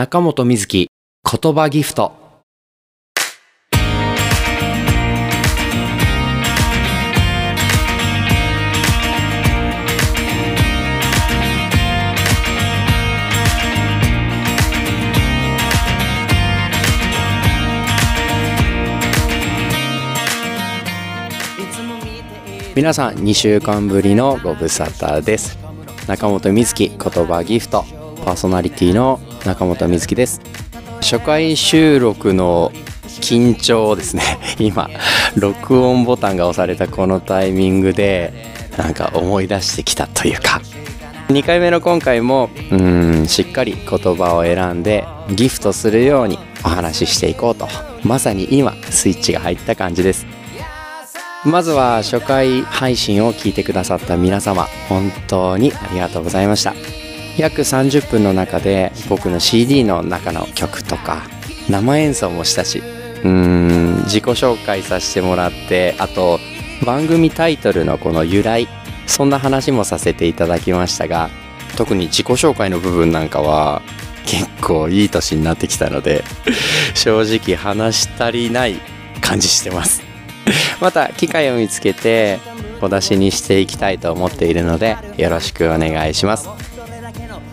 中本瑞希言葉ギフト。皆さん2週間ぶりのご無沙汰です。中本瑞希言葉ギフト。パーソナリティの中本瑞希です。初回収録の緊張ですね。今録音ボタンが押されたこのタイミングでなんか思い出してきたというか。2回目の今回もうんしっかり言葉を選んでギフトするようにお話ししていこうと。まさに今スイッチが入った感じです。まずは初回配信を聞いてくださった皆様本当にありがとうございました。約30分の中で僕の CD の中の曲とか生演奏もしたしうーん自己紹介させてもらってあと番組タイトルのこの由来そんな話もさせていただきましたが特に自己紹介の部分なんかは結構いい年になってきたので 正直話し足りない感じしてます。また機会を見つけてお出しにしていきたいと思っているのでよろしくお願いします。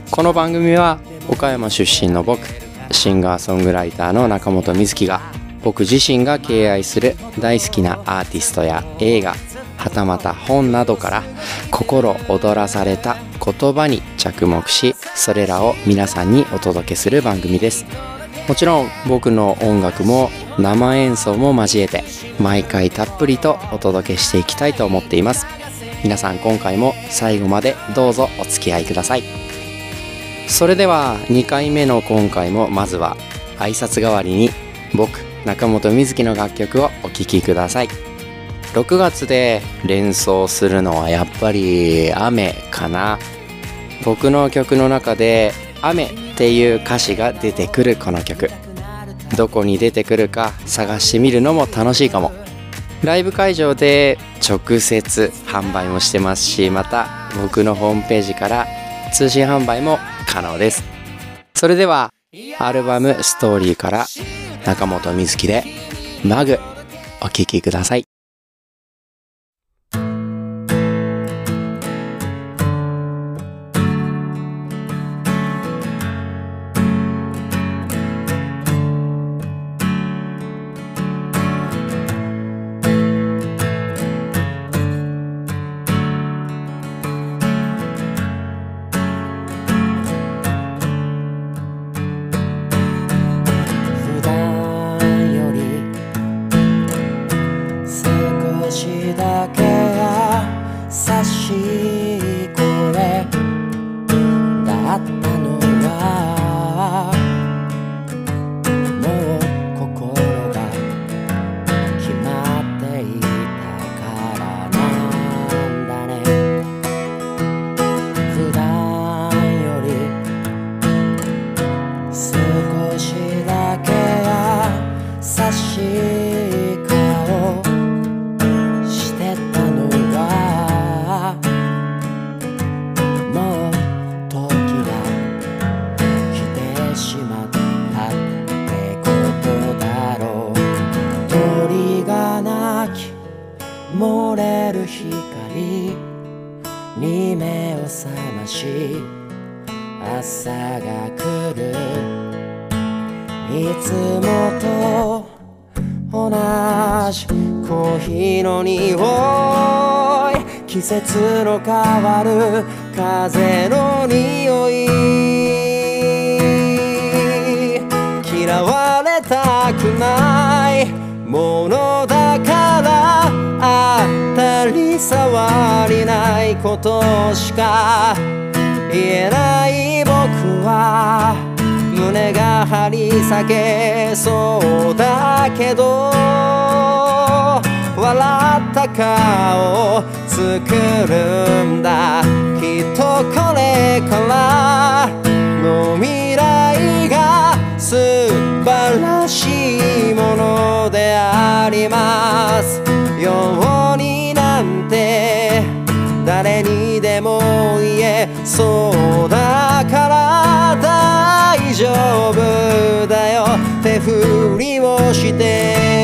この番組は岡山出身の僕シンガーソングライターの中本瑞希が僕自身が敬愛する大好きなアーティストや映画はたまた本などから心躍らされた言葉に着目しそれらを皆さんにお届けする番組です。もちろん僕の音楽も生演奏も交えて毎回たっぷりとお届けしていきたいと思っています。皆さん今回も最後までどうぞお付き合いください。それでは2回目の今回もまずは挨拶代わりに僕中本瑞希の楽曲をお聴きください。6月で連想するのはやっぱり雨かな。僕の曲の中で雨っていう歌詞が出てくるこの曲。どこに出てくるか探してみるのも楽しいかも。ライブ会場で直接販売もしてますしまた僕のホームページから通信販売も可能です。それではアルバム「ストーリー」から中本瑞希で「マグ」お聴きください。つもと同じコーヒーの匂い季節の変わる風の匂い嫌われたくない。ものだから当たり障りないことしか言えない僕は。胸が張り裂けそうだけど笑った顔作るんだ。きっとこれからの未来が素晴らしいものであります。ようになんて誰にでも言えそうだ。夫だよ。手振りをして。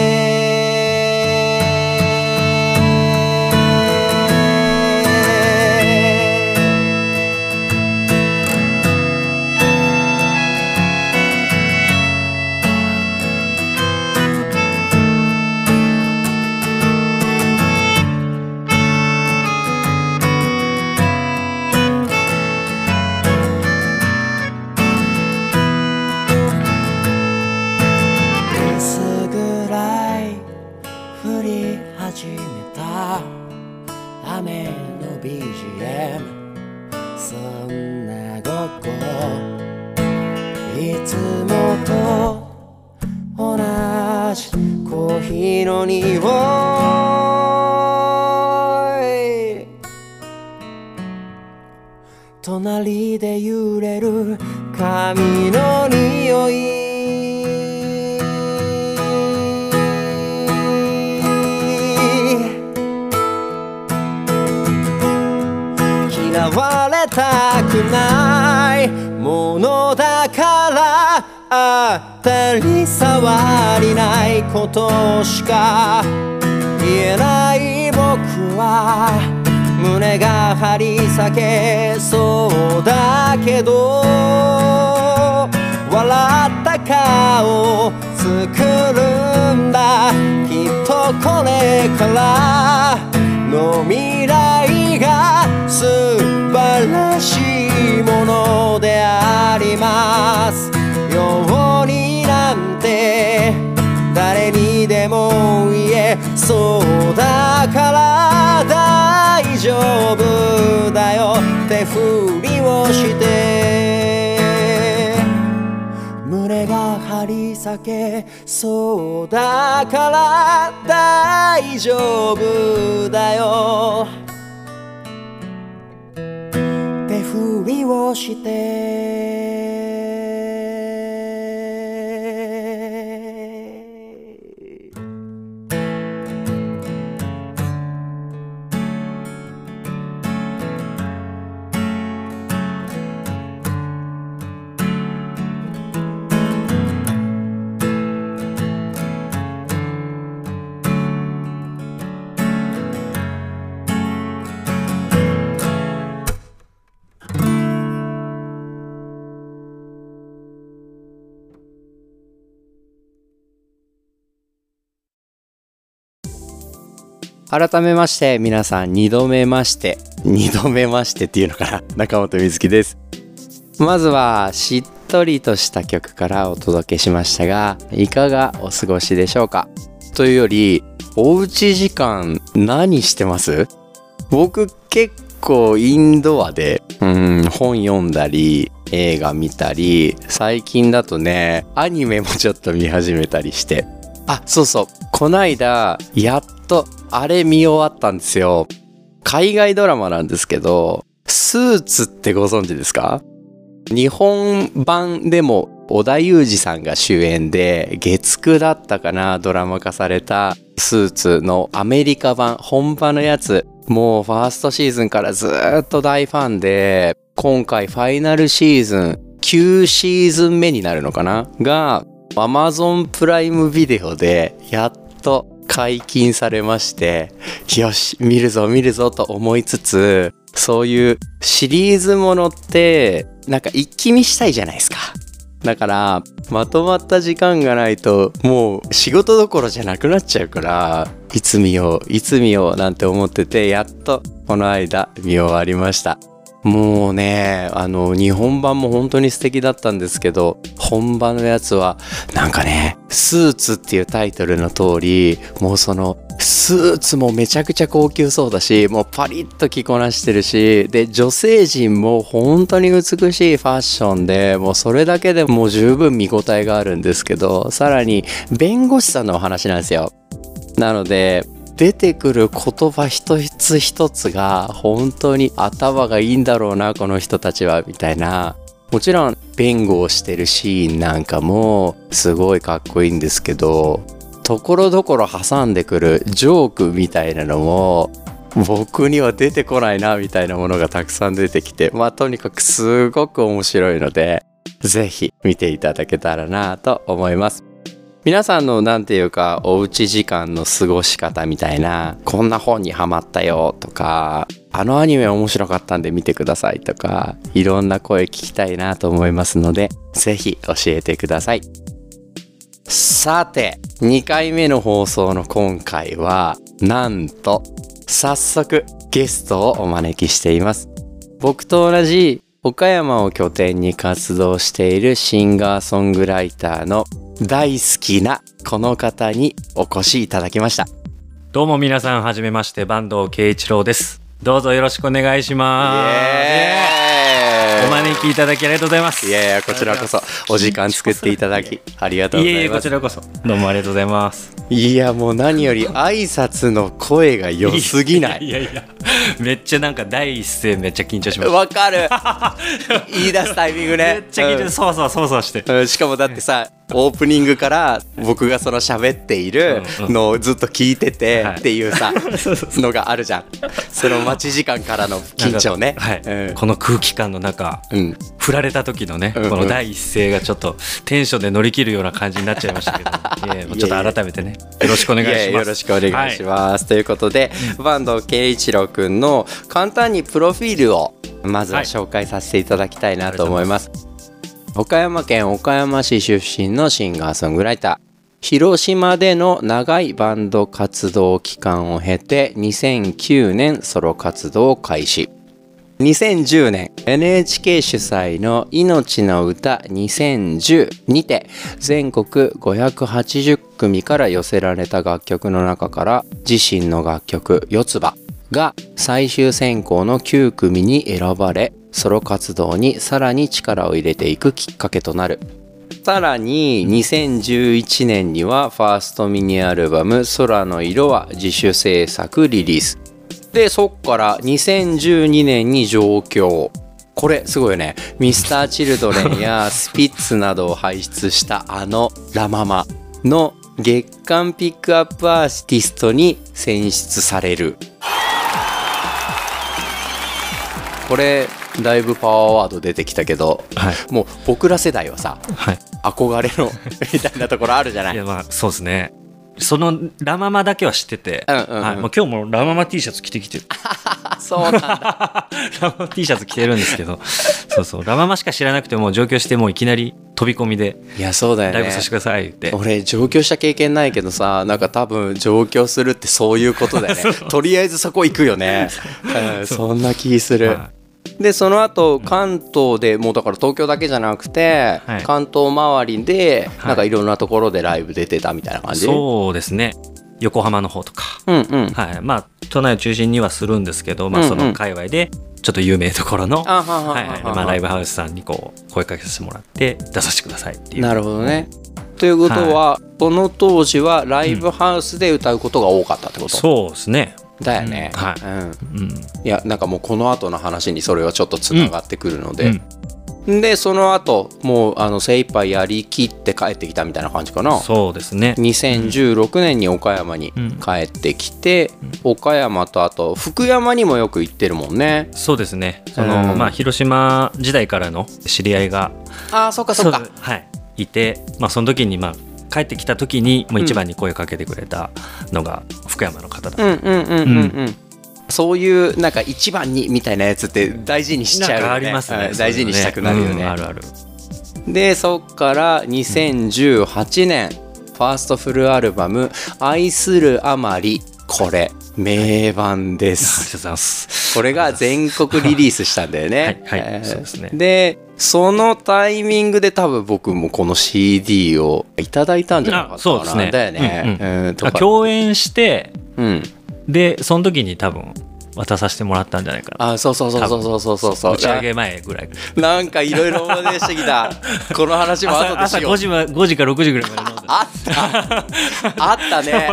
当たり障りないことしか言えない僕は胸が張り裂けそうだけど笑った顔作るんだきっとこれから。の未来が素晴らしいものであります。ようになんて誰にでも言えそうだから大丈夫だよ手振りをして胸が張り裂けそうだから大丈夫だよ。手振りをして。改めまして皆さん2度目まして2度目ましてっていうのかな。中本瑞希です。まずはしっとりとした曲からお届けしましたがいかがお過ごしでしょうか。というよりおうち時間何してます？僕結構インドアでうん本読んだり映画見たり最近だとねアニメもちょっと見始めたりして。あそうそう。こないだやっとあれ見終わったんですよ。海外ドラマなんですけどスーツってご存知ですか？日本版でも織田裕二さんが主演で月9だったかなドラマ化されたスーツのアメリカ版本場のやつ。もうファーストシーズンからずっと大ファンで今回ファイナルシーズン9シーズン目になるのかな？が Amazon プライムビデオでやっと解禁されましてよし見るぞ見るぞと思いつつそういうシリーズものってなんか一気見したいじゃないですか。だからまとまった時間がないともう仕事どころじゃなくなっちゃうからいつ見よういつ見ようなんて思っててやっとこの間見終わりました。もうねあの日本版も本当に素敵だったんですけど本場のやつはなんかね「スーツ」っていうタイトルの通りもうそのスーツもめちゃくちゃ高級そうだしもうパリッと着こなしてるしで女性陣も本当に美しいファッションでもうそれだけでもう十分見応えがあるんですけどさらに弁護士さんのお話なんですよ。なので出てくる言葉一つ一つが本当に頭がいいんだろうなこの人たちはみたいな。もちろん弁護をしてるシーンなんかもすごいかっこいいんですけどところどころ挟んでくるジョークみたいなのも僕には出てこないなみたいなものがたくさん出てきてまあとにかくすごく面白いのでぜひ見ていただけたらなと思います。皆さんのなんていうかおうち時間の過ごし方みたいなこんな本にハマったよとかあのアニメ面白かったんで見てくださいとかいろんな声聞きたいなと思いますのでぜひ教えてください。さて2回目の放送の今回はなんと早速ゲストをお招きしています。僕と同じ岡山を拠点に活動しているシンガーソングライターの大好きなこの方にお越しいただきました。どうも皆さんはじめまして坂東圭一郎です。どうぞよろしくお願いしますお招きいただきありがとうございます。いやいやこちらこそお時間作っていただきありがとうございます。いえいえこちらこそ。どうもありがとうございます。いやもう何より挨拶の声が良すぎない。いやいやめっちゃなんか第一声めっちゃ緊張しましわかる。言い出すタイミングためねっちゃ緊張そわそわそわそわして。うんしかもだってさ オープニングから僕がその喋っているのをずっと聞いててはい。っていうさ のがあるじゃん。その待ち時間からの緊張ね。はい、うん。この空気感の中うん。振られた時のね、うんうん。この第一声がちょっとテンションで乗り切るような感じになっちゃいましたけど。ちょっと改めてね。よろしくお願いします。やよろしくお願いします、ということで坂東圭一郎くんの簡単にプロフィールをまずは紹介させていただきたいなと思います、岡山県岡山市出身のシンガーソングライター。広島での長いバンド活動期間を経て2009年ソロ活動を開始。2010年 NHK 主催の「命の歌2010」にて全国580組から寄せられた楽曲の中から自身の楽曲「四つ葉」が最終選考の9組に選ばれソロ活動にさらに力を入れていくきっかけとなる。さらに2011年にはファーストミニアルバム「空の色」は自主制作リリース。でそっから2012年に上京。これすごいよね。ミスターチルドレンやスピッツなどを輩出したあのラ・ママの月間ピックアップアーティストに選出される。これだいぶパワーワード出てきたけどはい。もう僕ら世代はさはい。憧れの みたいなところあるじゃない？いやまあそうですね。そのラママだけは知ってて、うんうんうん。はい、もう今日もラママ T シャツ着てきてる。あ そうなんだ。ラママ T シャツ着てるんですけど。そうそう。ラママしか知らなくても上京してもういきなり飛び込みでいやそうだよね。ライブさせてくださいって、俺上京した経験ないけどさなんか多分上京するってそういうことだよね。とりあえずそこ行くよね、う。ん、そんな気する、はでその後関東でもうだから東京だけじゃなくて、はい。関東周りではい。なんかいろんなところでライブ出てたみたいな感じ、そうですね。横浜の方とか、うんうん。はい、まあ都内を中心にはするんですけど、まあ、うんうん。その界隈でちょっと有名どころの、ライブハウスさんにこう声かけさせてもらって出させてくださいっていう。なるほどね。ということは、この当時はライブハウスで歌うことが多かったってこと、そうですねだよね、うん。はい。うん、うん。いやなんかもうこの後の話にそれはちょっとつながってくるので、うん。でその後もうあの精一杯やりきって帰ってきたみたいな感じかな。そうですね。2016年に岡山に帰ってきて、岡山とあと福山にもよく行ってるもんね。そうですね。その、うん。まあ、広島時代からの知り合いがああそっかそっか。はい、いて、まあ、その時に、まあ、帰ってきた時にもう一番に声かけてくれたのが福山の方だ、うんうんうんうんうん、そういうなんか一番にみたいなやつって大事にしちゃうよね。ありますねうん大事にしたくなるよね、うんあるある。でそっから2018年、ファーストフルアルバム「愛するあまり」これ。名盤でありがすとうございます。これが全国リリースしたんだよね。はいはいえーそうですね。でそのタイミングで多分僕もこの CD をいただいたんじゃなかったかな。あそうですね。だよね、うんうん。共演してうん。でその時に多分渡させてもらったんじゃないかな。あそうそうそうそうそうそう。そう打ち上げ前ぐらい。なんかいろいろ思い出してきた。この話も後でしよう。朝 5, 時5時か6時ぐらいまで飲んであったあったね。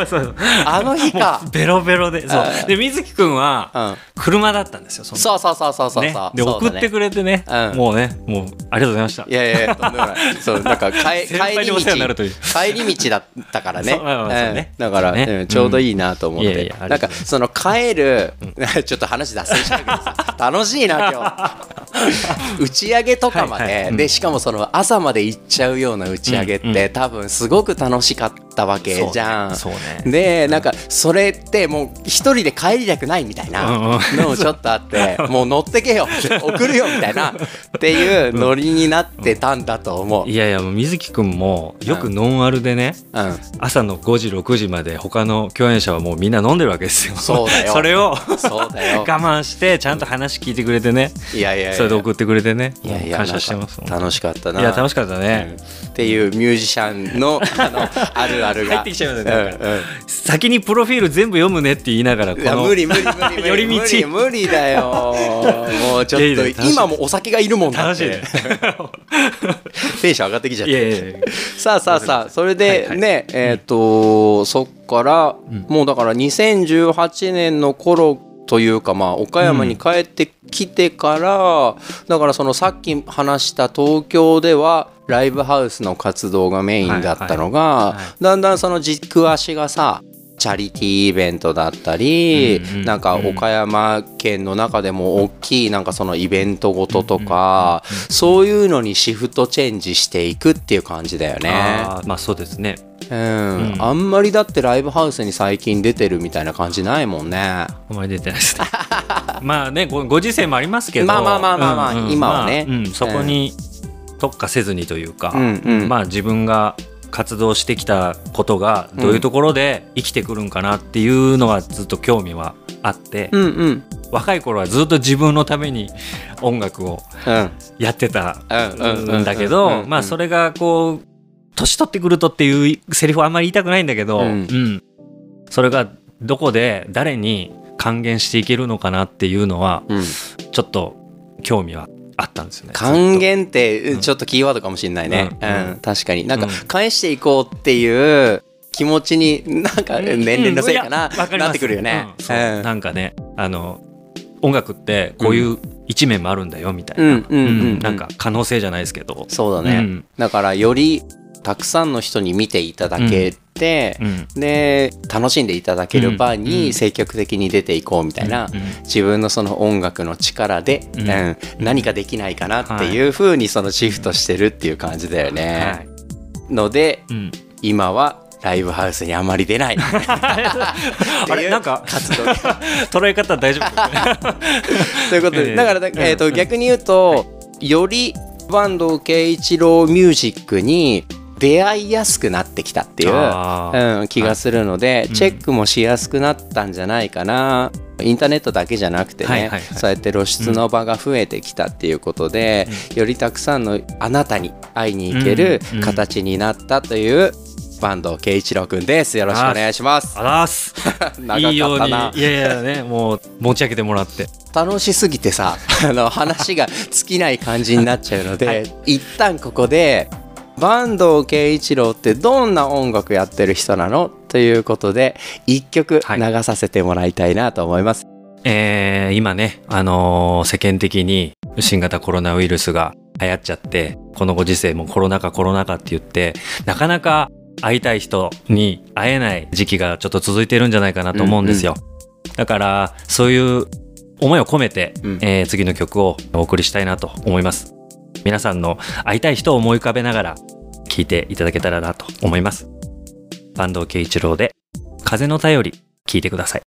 あの日か。ベロベロで。そう。で水木君は車だったんですよ、う、そうそうそうそうそう、ね、で、送ってくれてね、うん、もうね。もうありがとうございました。いやいやとんでもない。そうなんか か帰り道。帰り道だったからね、ね、だからちょうどいいなと思って。なんかその帰る ちょっと話脱線したけどさ楽しいな今日。打ち上げとかまで、はいはい。うん。でしかもその朝まで行っちゃうような打ち上げって、多分すごごく楽しかったわけじゃん。そうね。そうね。でなんかそれってもう一人で帰りたくないみたいなうんうん。のもちょっとあって もう乗ってけよ。送るよみたいなっていうノリになってたんだと思う。いやいやもう水木くんもよくノンアルでね、うん、朝の5時6時まで他の共演者はもうみんな飲んでるわけですよ。そうだよ。それを 我慢してちゃんと話聞いてくれてね。いやいやいや。それで送ってくれてね。いやいや感謝してます。楽しかったな。いや楽しかったね、っていうミュージシャンのあのある あるが。入ってきちゃいますねうんうん。先にプロフィール全部読むねって言いながらこの無理無理無理無理寄り道。無理だよ。もうちょっと今もお酒がいるもんだっ楽しいてね。テンション上がってきちゃって。さあさあさあそれではいねえっとそっからもうだから2018年の頃というかまあ岡山に帰ってきてからだからそのさっき話した東京ではライブハウスの活動がメインだったのがはいはだんだんその軸足がさチャリティーイベントだったり、うんうんなんか岡山県の中でも大きいなんかそのイベントごととか、そういうのにシフトチェンジしていくっていう感じだよね。あーまあそうですね。うん、うん。あんまりだってライブハウスに最近出てるみたいな感じないもんね。あんまり出てないですね。まあねごご時世もありますけど。まあまあまあまあまあ今はね。まあうん。そこに特化せずにというか、うんうん。まあ自分が活動してきたことがどういうところで生きてくるんかなっていうのはずっと興味はあって、うんうん。若い頃はずっと自分のために音楽をうん。やってたうんだけうんどうんまあそれがこう年取ってくるとっていうセリフはあんまり言いたくないんだけど、うん。うん。それがどこで誰に還元していけるのかなっていうのはうん。ちょっと興味はあったんですよね。還元ってちょっと。キーワードかもしれないね。ううん。ん、確かに。なんかうん。返していこうっていう気持ちになんか年齢のせいかな、うん。なってくるよね。なんかねあの音楽ってこういう一面もあるんだよみたいな、うんうんうんうん。なんか可能性じゃないですけど。そうだね、うん。だからよりたくさんの人に見ていただけて、うん。で楽しんでいただける場うんに積極的に出ていこうみたいな、うん自分のその音楽の力で、ううんん何かできないかなっていう風にそのシフトしてるっていう感じだよね。はい。のでうん。今はライブハウスにあまり出ない。あれなんか活動。捉え方大丈夫？ということで、ええ。だからだ、えー、と逆に言うと、より坂東慶一郎ミュージックに出会いやすくなってきたっていう、うん、気がするので、うん。チェックもしやすくなったんじゃないかな。インターネットだけじゃなくてね、はいはいはい。そうやって露出の場が増えてきたっていうことで、よりたくさんのあなたに会いに行けるうん形になったという坂東慶一郎くんです。よろしくお願いします。あらーす。長かったな。いいようにいやいやねもう持ち上げてもらって。楽しすぎてさあの話が尽きない感じになっちゃうので、はい。一旦ここで坂東慶一郎ってどんな音楽やってる人なの？ということで一曲はい流させてもらいたいなと思います。えー今ね、あのー世間的に新型コロナウイルスが流行っちゃって、このご時世もコロナ禍コロナ禍って言って、なかなか会いたい人に会えない時期がちょっと続いてるんじゃないかなと思うんですよ。だから、そういう思いを込めて、うんえー次の曲をお送りしたいなと思います。皆さんの会いたい人を思い浮かべながら聞いていただけたらなと思います。坂東慶一郎で風の便り聞いてください。「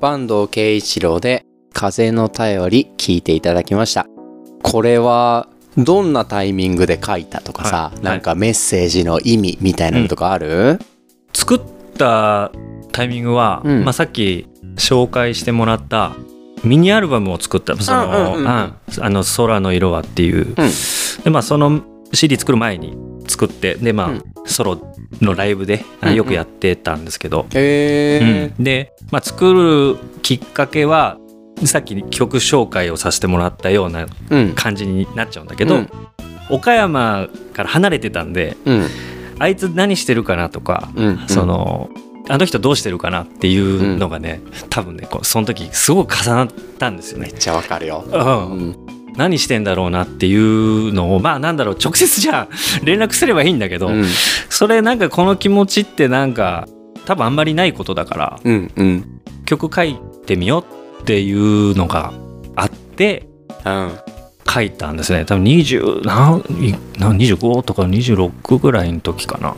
坂東慶一郎で風の便り聞いていただきました。これはどんなタイミングで書いたとかさ、はい。なんかメッセージの意味みたいなのとかある、作ったタイミングは、うん。まあ、さっき紹介してもらったミニアルバムを作ったその、うんうんうんうん。うんあの空の色はっていう、うん。でまあその CD 作る前に作ってでまあ、うんソロのライブでよくやってたんですけど、へえ、うん。で、まあ、作るきっかけはさっき曲紹介をさせてもらったようなうん。感じになっちゃうんだけど、うん。岡山から離れてたんでうん。あいつ何してるかなとか、うん。そのあの人どうしてるかなっていうのがね、多分ねこうその時すごく重なったんですよね。めっちゃわかるよ、うん。うん何してんだろうなっていうのをまあなんだろう直接じゃあ連絡すればいいんだけど、うん。それなんかこの気持ちってなんか多分あんまりないことだからうんうん。曲書いてみようっていうのがあっでうん書いたんですね。多分20何何25とか26ぐらいの時かな、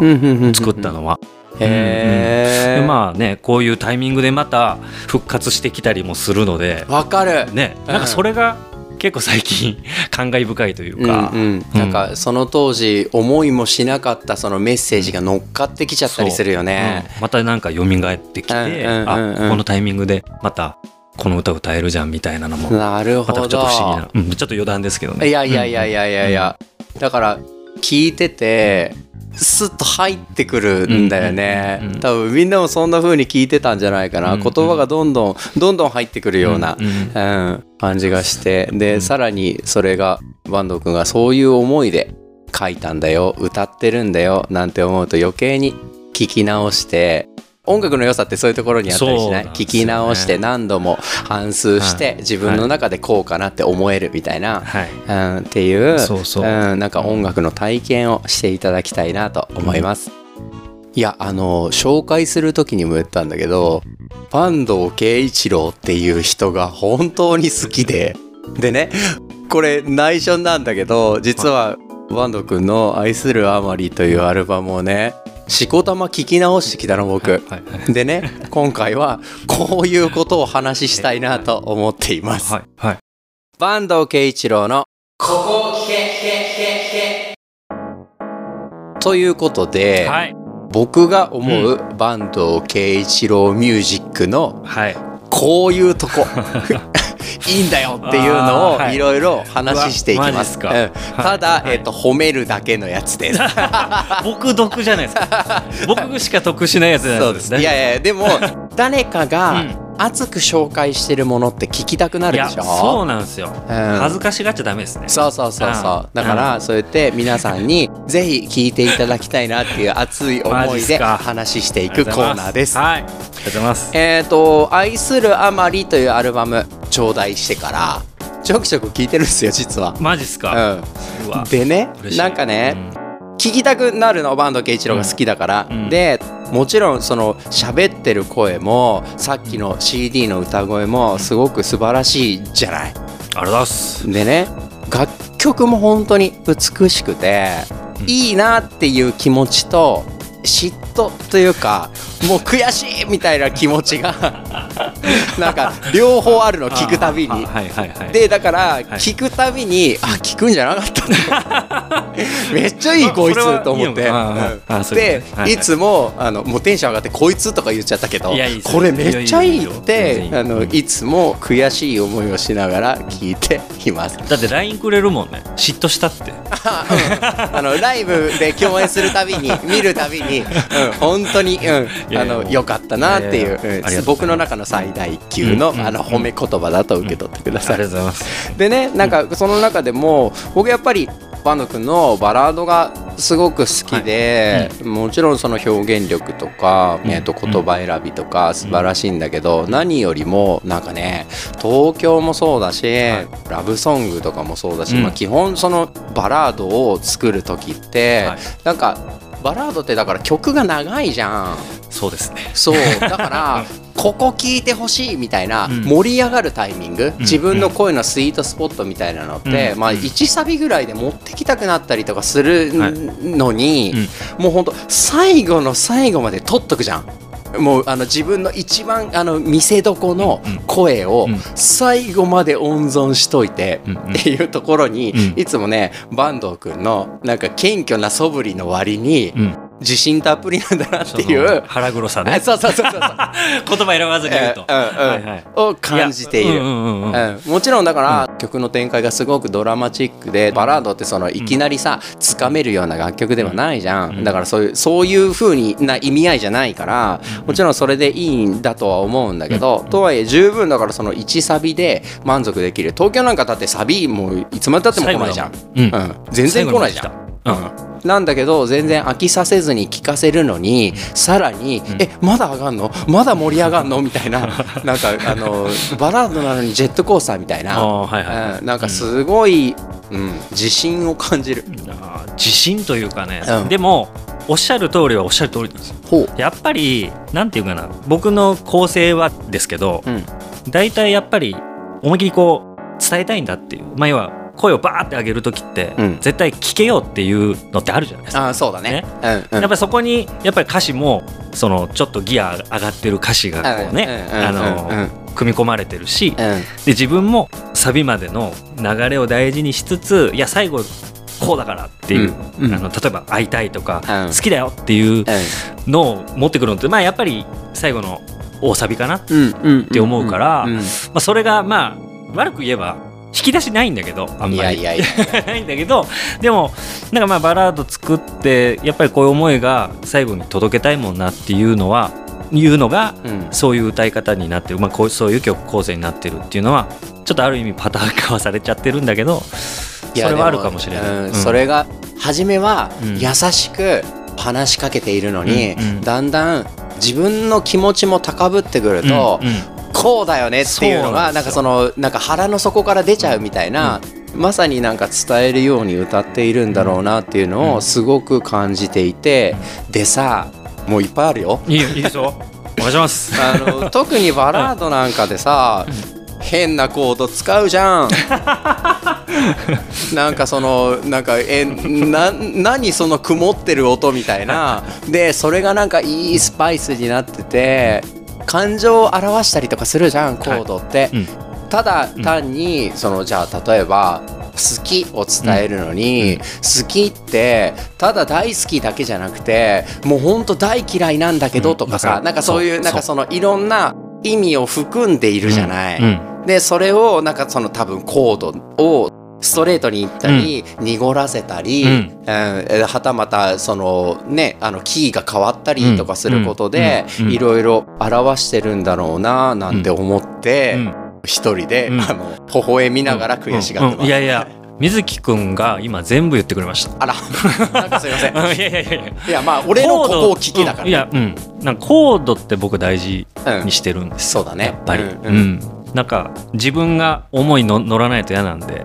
作ったのは。へえでまあねこういうタイミングでまた復活してきたりもするのでわかる。ねうんなんかそれが結構最近 感慨深いというか、うんうん、なんかその当時思いもしなかったそのメッセージが乗っかってきちゃったりするよね。う。ん。またなんか蘇ってきて、うんうんうんうん。あこのタイミングでまたこの歌歌えるじゃんみたいなのもなるほど。またちょっと不思議な、うん、ちょっと余談ですけどね。いやいやいやいやいや。いや、だから聞いててスッと入ってくるんだよね、多分みんなもそんな風に聞いてたんじゃないかな、言葉がどんどんどんどん入ってくるような、うん感じがして。で、うん。さらにそれが坂東くんがそういう思いで書いたんだよ。歌ってるんだよ。なんて思うと余計に聞き直して音楽の良さってそういうところにあったりしない、ね。聞き直して何度も反芻して、はい。自分の中でこうかなって思えるみたいな、はい。うん、っていうそうそう。うん、なんか音楽の体験をしていただきたいなと思います。いやあの紹介する時にも言ったんだけど坂東慶一郎っていう人が本当に好きででねこれ内緒なんだけど実は坂東くんの「愛するあまり」というアルバムをねしこたま聞き直してきたの僕。はいはいでね今回はこういうことを話したいなと思っています。はいはい。坂東慶一郎のということで、はい。僕が思う坂東慶一郎ミュージックのはいこういうとこ。いいんだよっていうのをい。いろいろ話していきます。うわマジっすただ、はい。えっと褒めるだけのやつです。僕得じゃないですか。僕しか得しないやつないそうです。いやいやでも 誰かがうん熱く紹介してるものって聞きたくなるでしょ？そうなんですよ、うん。恥ずかしがっちゃダメですね。そうそうそうそう。うん。だからそうやって皆さんにぜひ聞いていただきたいなっていう熱いマ思いで話していくコーナーです。はい。ありがとうございます。えっ、と「愛するあまり」というアルバム頂戴してからちょくちょく聞いてるんですよ実は。マジっすか、う、うんわ。でねなんかね、聞きたくなるの坂東慶一郎が好きだから、うん。でもちろんその喋ってる声もさっきの CD の歌声もすごく素晴らしいじゃない。ありがとうございますでね楽曲も本当に美しくて、うんいいなっていう気持ちと嫉妬というかもう悔しいみたいな気持ちが なんか両方あるの聞くたびに。あ。はいはいはい。でだから聞くたびに、あ聞くんじゃなかったんだ めっちゃいいこいつと思って。でいはい。いつもあのもうテンション上がってこいつとか言っちゃったけどこれめっちゃいいってあのいつも悔しい思いをしながら聞いています。だって LINE くれるもんね。嫉妬したって。あのライブで共演するたびに見るたびに、うん、本当に、うん、あの良かったなっていううございます。僕の中の最大級の,、うんあの褒め言葉だと受け取ってください。ありがとうございますでねなんかその中でも僕やっぱりバンド君のバラードがすごく好きで、もちろんその表現力とか、うん。えーと言葉選びとか素晴らしいんだけど、何よりもなんかね東京もそうだし、ラブソングとかもそうだし、うん。まあ、基本そのバラードを作る時って、はい。なんかバラードってだから曲が長いじゃん。そうですね。そう。だから ここ聞いてほしいみたいなうん。盛り上がるタイミング、ん。自分の声のスイートスポットみたいなのって、まあうん。うん1サビぐらいで持ってきたくなったりとかするはい。のに、もうほんと最後の最後まで取っとくじゃん。もうあの自分の一番あの見せどこの声をうん。最後まで温存しといてっていうところにうん。いつもね坂東くんのなんか謙虚な素振りの割にうん自信たっぷりなんだなっていう。腹黒さあね。そうそうそうそうそう。言葉選ばずに言うと、うんうんはいはい。を感じている。もちろんだから、曲の展開がすごくドラマチックでバラードってそのいきなりさつかめるような楽曲ではないじゃん、うん。だからそういうそういう風にな意味合いじゃないからもちろんそれでいいんだとは思うんだけど、とはいえ十分だからその1サビで満足できる。東京なんかだってサビもういつまでたっても来ないじゃん。うん。全然来ないじゃん。なんだけど全然飽きさせずに聴かせるのにさらに「えまだ上がんの？まだ盛り上がんの?」みたいな。なんかあのバラードなのにジェットコースターみたいな、あーはいはいうん。なんかすごい、うん、自信を感じる。自信というかね、うん。でもおっしゃる通りはおっしゃる通りなんですよ。ほう、やっぱりなんていうかな。僕の構成はですけどうん。大体やっぱり思いっきりこう伝えたいんだっていう。まあ要は声をバーって上げる時って、うん。絶対聞けよっていうのってあるじゃないですか。ああそうだね。うんうん。やっぱりそこにやっぱり歌詞もそのちょっとギア上がってる歌詞がこうねあの組み込まれてるしでうん。自分もサビまでの流れを大事にしつついや最後こうだからっていう、うんうん。あの例えば会いたいとか、うん。好きだよっていうのを持ってくるのってまあやっぱり最後の大サビかな、って思うからん。あ、それがまあ悪く言えば引き出しないんだけどあんいまり。やいやいや。ないんだけどでもなんかまあバラード作ってやっぱりこういう思いが最後に届けたいもんなっていうのはいうのがうん。そういう歌い方になってる、まあ、こうそういう曲構成になってるっていうのはちょっとある意味パターン化はされちゃってるんだけどそれはあるかもしれない。でうん。うん。それが初めはうん。優しく話しかけているのに、うんうん。だんだん自分の気持ちも高ぶってくると、うんうんこうだよねっていうのがなんかそのなんか腹の底から出ちゃうみたいな、まさになんか伝えるように歌っているんだろうなっていうのをすごく感じていてでさもういっぱいあるよ。いいよいいですよお願いします。あの特にバラードなんかでさ変なコード使うじゃん。なんかそのなんかえな何その曇ってる音みたいな。でそれがなんかいいスパイスになってて感情を表したりとかするじゃんコードって、うん。ただ単にそのじゃあ例えば好きを伝えるのに、好きってただ大好きだけじゃなくてもうほんと大嫌いなんだけどとかさ、うん。なんかそういうなんかそのいろんな意味を含んでいるじゃない。うん。でそれをなんかその多分コードをストレートに言ったり、濁らせたり、ううん。はたまたそのねあのキーが変わったりとかすることで、うん。うん。いろいろ表してるんだろうななんて思って、うん。一人で、うん。あの微笑みながら悔しがってます、うん。うん。いやいや水木くんが今全部言ってくれました。あら。なんかすいません。いやいやいやいや。いやまあ俺のここを聞きだから、うんいやうんなんかコードって僕大事うんにしてるんですそうだねやっぱり、ううんんなんか自分が思いの乗らないと嫌なんで、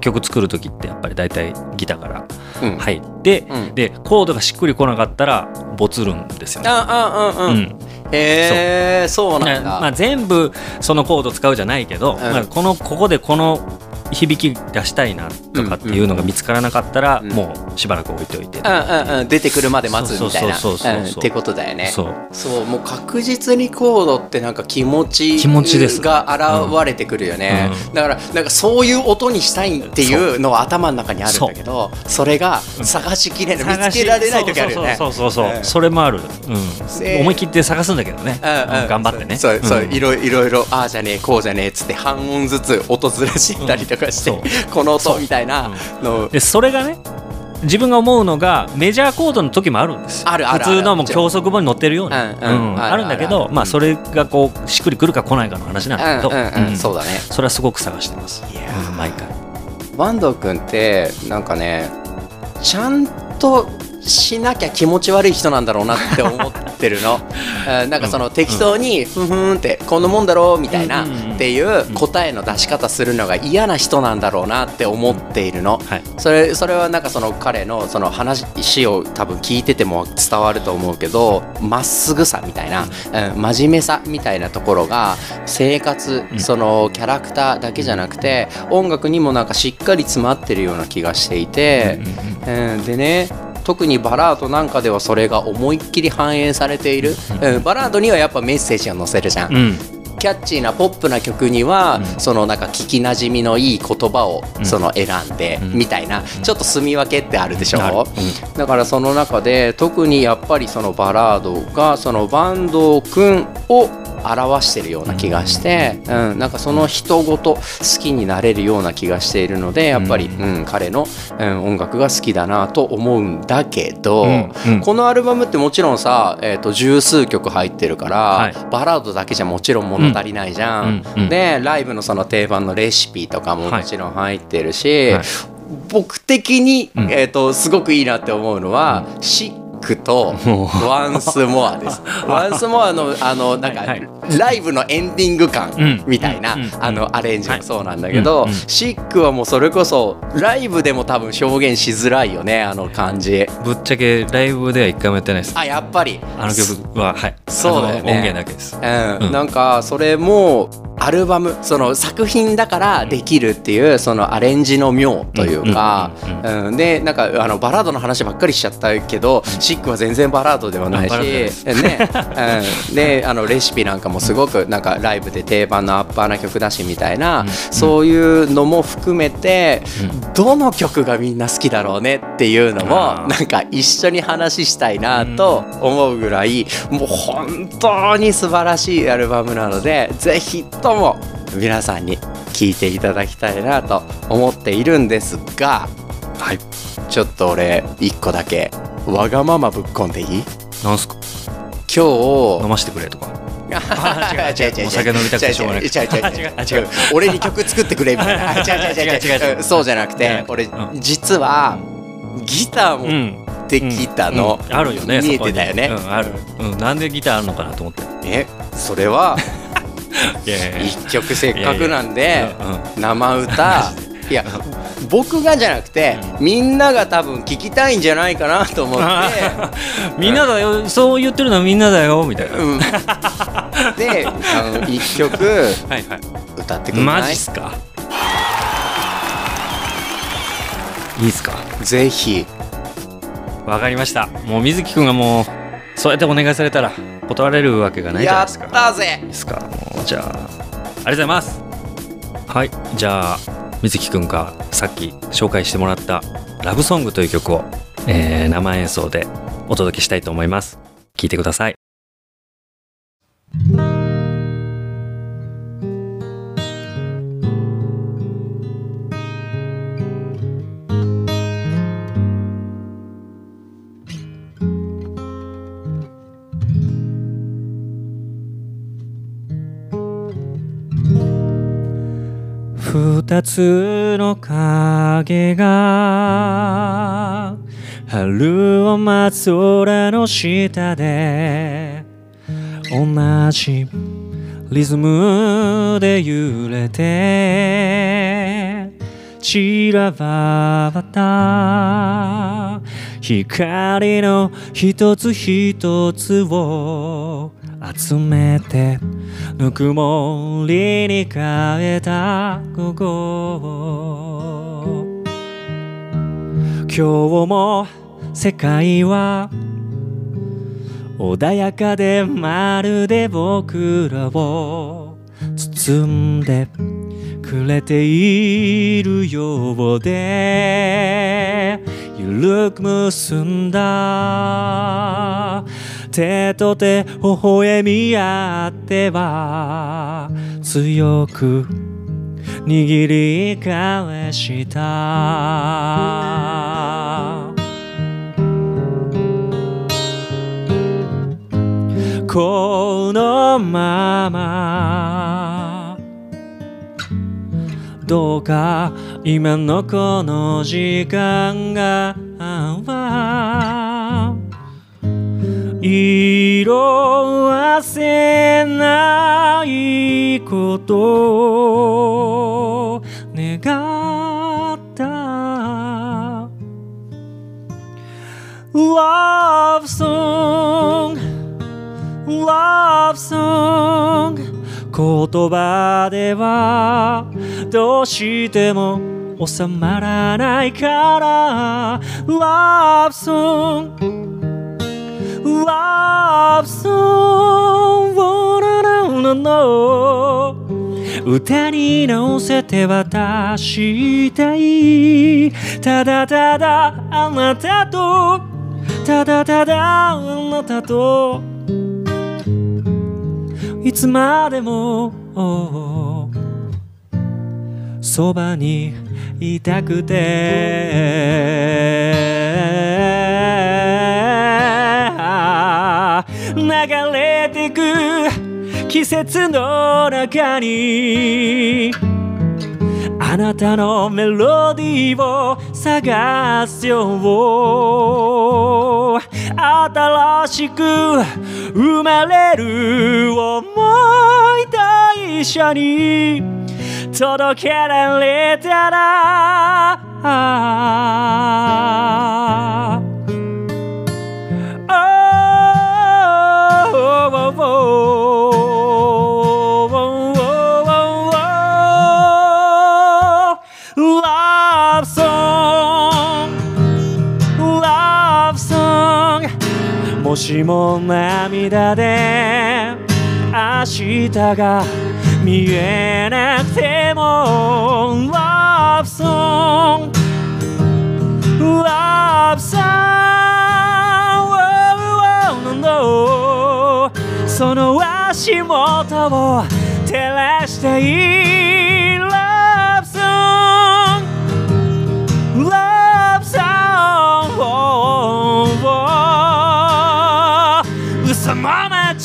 曲作る時ってやっぱり大体ギターからうん。入って、うん。でコードがしっくりこなかったらボツるんですよね。ああうんうん、うん。へえそう。なんだ、まあ、全部そのコード使うじゃないけど、まあ、このここでこの響き出したいなとかっていうのが見つからなかったら、うんもうしばらく置いといて、うんうん。うん出てくるまで待つみたいな。ってことだよね。そう。もう確実にコードってなんか気持ち気持ちです。が現れてくるよね、うん。だからなんかそういう音にしたいっていうのは頭の中にあるんだけどそれが探しきれない見つけられない時あるよね。そうそうそうそれもある、うん。で思い切って探すんだけどね、うんうん。頑張ってね。そうそう、ん。いろいろいろああじゃねえこうじゃねえっつって半音ずつ音ずらしたりとかして、うんこの音みたいなの。でそれがね自分が思うのがメジャーコードの時もあるんですよ。あるあるある普通のもう教則本に載ってるように、あるんだけどまあそれがこうしっくりくるか来ないかの話なんだけど、そうだねそれはすごく探してます。いや毎回。坂東君ってなんかねちゃんとしなきゃ気持ち悪い人なんだろうなって思ってるの。うんなんかその適当にふんふんってこんなもんだろうみたいなっていう答えの出し方するのが嫌な人なんだろうなって思っているの。はい。それそれはなんかその彼のその話を多分聞いてても伝わると思うけどまっすぐさみたいな、うん、真面目さみたいなところが生活うん。そのキャラクターだけじゃなくて音楽にもなんかしっかり詰まってるような気がしていて、うん、でね特にバラードなんかではそれが思いっきり反映されている、うん、バラードにはやっぱメッセージが載せるじゃんうんうん。キャッチーなポップな曲には、うん。そのなんか聞きなじみのいい言葉をうん。その選んで、うん。みたいなちょっと住み分けってあるでしょ、ある。だからその中で特にやっぱりそのバラードがその坂東くんを表してるような気がして、うんなんかその人ごと好きになれるような気がしているのでやっぱり、ううん彼の、うん音楽が好きだなと思うんだけど、うんうん。このアルバムってもちろんさ、えー、と十数曲入ってるから、はい。バラードだけじゃもちろん物足りないじゃん。うんうんでライブのその定番のレシピとかももちろん入ってるし、はい。僕的に、うん。えー、とすごくいいなって思うのは、シックとワンスモアです。ワンスモアのあのなんか、はいはい。ライブのエンディング感うん。みたいな、あのアレンジもそうなんだけど、シックはもうそれこそライブでも多分表現しづらいよねあの感じ。ぶっちゃけライブでは一回もやってないです。あやっぱり。あの曲ははい。そうだよね。音源だけです。うん。うん。なんかそれもアルバムその作品だからできるっていうそのアレンジの妙というか、うんうんでなんかあのバラードの話ばっかりしちゃったけど、シックは全然バラードではないし、ね、うん、であのレシピなんかもすごくなんかライブで定番のアッパーな曲だしみたいな、そういうのも含めて、どの曲がみんな好きだろうねっていうのもなんか一緒に話したいなと思うぐらいもう本当に素晴らしいアルバムなのでぜひとも皆さんに聴いていただきたいなと思っているんですが、はい、ちょっと俺一個だけわがままぶっこんでいい？なんすか？今日飲ましてくれとか。あ違う違う違う。お酒飲みたくてしょうがなくて違う違う違う。俺に曲作ってくれみたいな。あ 違う違う違う違う。そうじゃなくてうん。俺うん実はギター持ん。ってきたの。うん。あるよね見えてたよね。うんある、うん、なんでギターあるのかなと思って。えそれは いやいやいや。一曲せっかくなんで生歌。いや僕がじゃなくてみんなが多分聞きたいんじゃないかなと思って。みんなだよ。そう言ってるのはみんなだよ。みたいな、うん。であの一曲はいはい。歌ってくんない？マジっすか？いいっすか？ぜひ。わかりました。もう水木くんがもうそうやってお願いされたら断れるわけがないじゃないやっですか。たぜ。いいですか。もうじゃあありがとうございます。はい。じゃあ水木くんがさっき紹介してもらった「ラブソング」という曲を、えー生演奏でお届けしたいと思います。聴いてください二つの影が春を待つ空の下で同じリズムで揺れて散らばった光の一つ一つを集めてぬくもりに変えた午後今日も世界は穏やかでまるで僕らを包んでくれているようでゆるく結んだ手と手微笑み合っては強く握り返した。このままどうか今のこの時間が色あせないことを願った。Love song Love song 言葉ではどうしても収まらないから。Love song Love song no, no, no 歌に乗せて渡したい。ただただあなたと。ただただあなたと。いつまでも。そばにいたくて。く季節の中にあなたのメロディーを探すよ新しく生まれる思いと一緒に届けられたら。しも涙で明日が見えなくても Love song Love song no その足元を照らしていい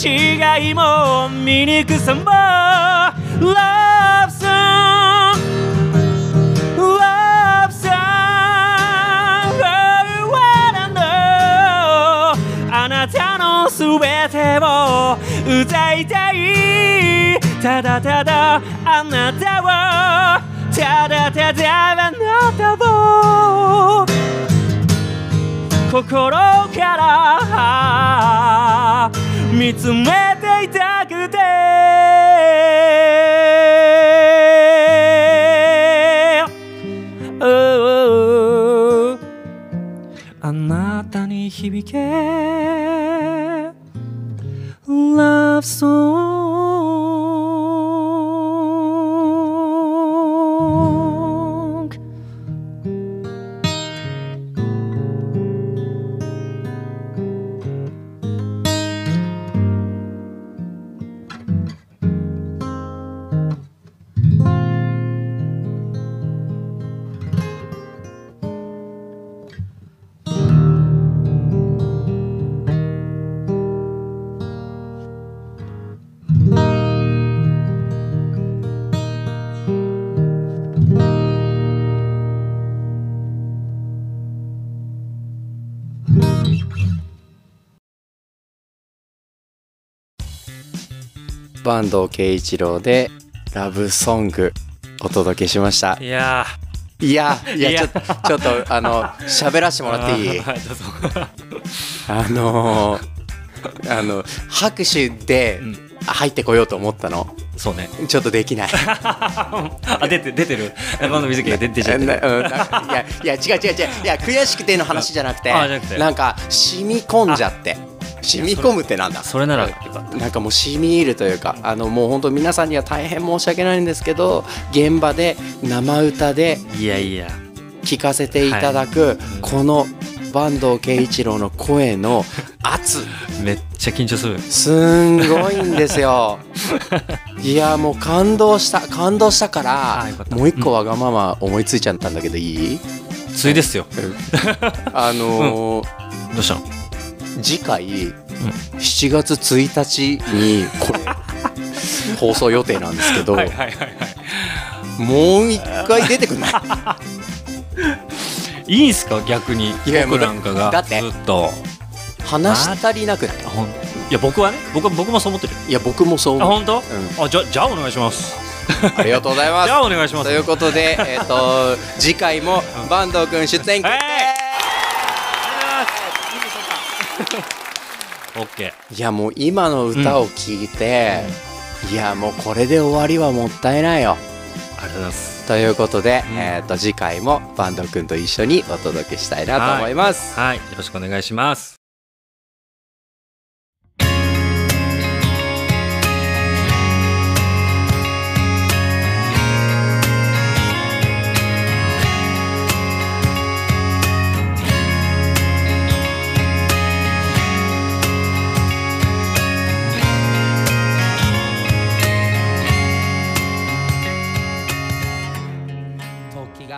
違いも醜さも Love song Love song Oh, what I know あなたのすべてを歌いたい。ただただあなたを。ただただあなたを。心から。見つめていたくて。あなたに響け坂東慶一郎でラブソングお届けしました。いやいやいやちょちょっとあの喋らせてもらっていい？あのーあの拍手でん。入ってこようと思ったの？そうね。ちょっとできない。あ出て出てる。中野瑞希が出出ちゃってなるうんいやいや違う違う違う。いや悔しくての話じゃなくてあじゃなくて。なんか染み込んじゃって染み込むってなんだ？それなら。なんかもう染み入るというかあのもう本当皆さんには大変申し訳ないんですけど現場で生歌でいやいや。聴かせていただく、この坂東慶一郎の声の圧。めっちゃ緊張する。すんごいんですよ。いやもう感動した感動したからもう一個わがまま思いついちゃったんだけどいい、ついですよ。あのーどうしたの？次回、7月1日にこれ放送予定なんですけど、はいはいはいはい。もう一回出てくんないいいんすか？逆に。僕なんかが。だってずっと。話し足りなくないいや僕はね僕は僕もそう思ってる。いや僕もそう思う。あ本当、あじゃじゃあお願いします。ありがとうございま じゃあお願いします。すということで、えっと次回も坂東くん出演決定、はいオッケーいやもう今の歌を聞いて、いやもうこれで終わりはもったいないよ。ありがとうございます。ということで、うん。えっと次回も坂東くんと一緒にお届けしたいなと思います、はい。よろしくお願いします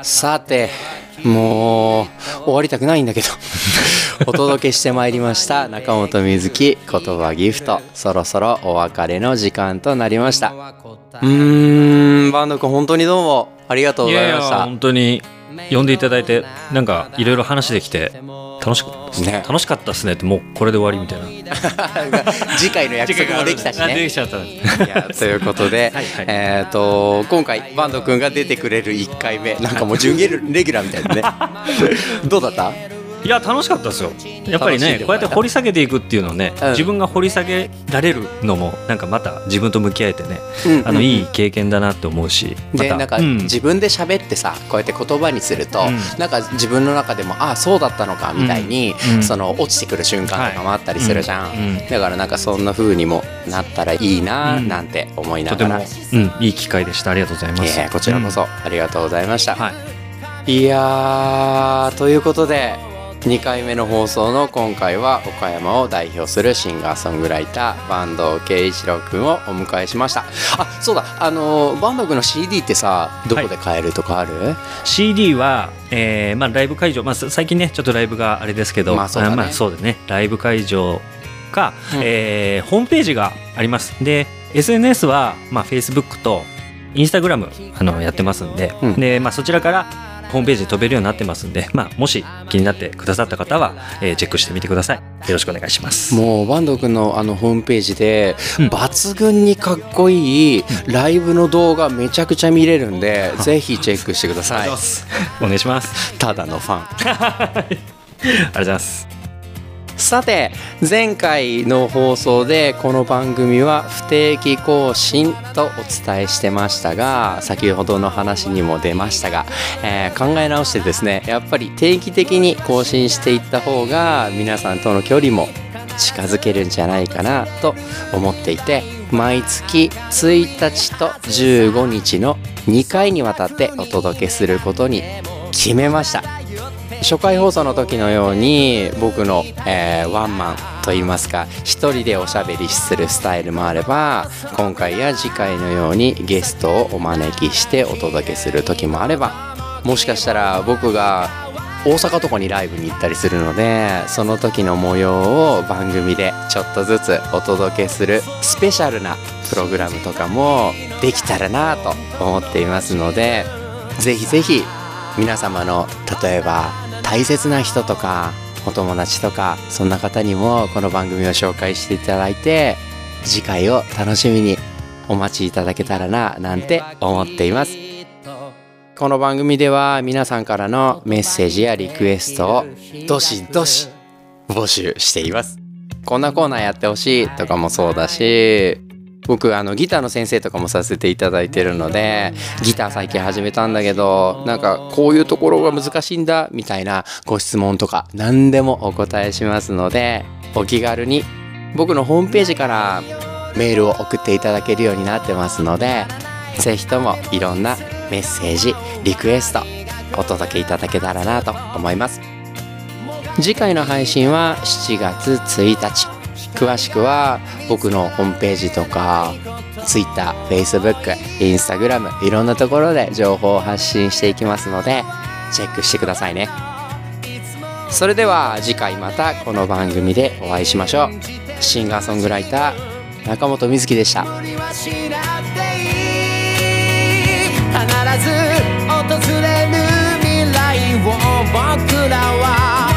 さてもう終わりたくないんだけど。お届けしてまいりました中本瑞希言葉ギフト。そろそろお別れの時間となりました。うーん坂東くん本当にどうもありがとうごいやいやざいました本当に呼んでいただいてなんかいろいろ話できて楽しかったですね。ね楽しかったですねってもうこれで終わりみたいな。次回の約束もできたしあでねきちゃった。ということで、はいはい。えっ、と今回坂東くんが出てくれる1回目。なんかもう準レギュラーみたいなね。どうだった？いや楽しかったですよ。やっぱりねこうやって掘り下げていくっていうのね、うん。自分が掘り下げられるのもなんかまた自分と向き合えてね、あのいい経験だなって思うしまた。でなんかうん。自分で喋ってさこうやって言葉にすると、うん。なんか自分の中でもああそうだったのかみたいに、うん。その落ちてくる瞬間とかもあったりするじゃん、はい。うん。うんだからなんかそんな風にもなったらいいなうん。なんて思いなとてもがら、、うん、いい機会でした。ありがとうございます、えーこちらこそありがとうございました、うん。はい。いやーということで2回目の放送の今回は岡山を代表するシンガーソングライター坂東圭一郎くんをお迎えしました。あそうだ。あのー坂東くんの CD ってさどこで買えるとかある、CD は、えーまあ、ライブ会場、まあ、さ最近ねちょっとライブがあれですけど。まあそうだね。まあそうだね。ライブ会場か、うん。えーホームページがあります。で SNS は、まあ、Facebook と Instagram あのやってますんで,、うん。でまあ、そちらからホームページに飛べるようになってますんで、まあ、もし気になってくださった方は、えーチェックしてみてください。よろしくお願いします。もう坂東くんのあのホームページでうん。抜群にかっこいいライブの動画めちゃくちゃ見れるんで、ぜひチェックしてください。お願いします。ただのファン。ありがとうございますさて前回の放送でこの番組は不定期更新とお伝えしてましたが先ほどの話にも出ましたが、えー考え直してですねやっぱり定期的に更新していった方が皆さんとの距離も近づけるんじゃないかなと思っていて毎月1日と15日の2回にわたってお届けすることに決めました。初回放送の時のように僕の、えーワンマンといいますか一人でおしゃべりするスタイルもあれば今回や次回のようにゲストをお招きしてお届けする時もあればもしかしたら僕が大阪とかにライブに行ったりするのでその時の模様を番組でちょっとずつお届けするスペシャルなプログラムとかもできたらなと思っていますのでぜひぜひ皆様の例えば大切な人とかお友達とかそんな方にもこの番組を紹介していただいて次回を楽しみにお待ちいただけたらななんて思っています。この番組では皆さんからのメッセージやリクエストをどしどし募集しています。こんなコーナーやってほしいとかもそうだし僕あのギターの先生とかもさせていただいてるのでギター最近始めたんだけどなんかこういうところが難しいんだみたいなご質問とか何でもお答えしますのでお気軽に僕のホームページからメールを送っていただけるようになってますのでぜひともいろんなメッセージリクエストお届けいただけたらなと思います。次回の配信は7月1日。詳しくは僕のホームページとか Twitter、Facebook、Instagram いろんなところで情報を発信していきますのでチェックしてくださいね。それでは次回またこの番組でお会いしましょう。シンガーソングライター中本瑞希でした。必ず訪れる未来を僕らは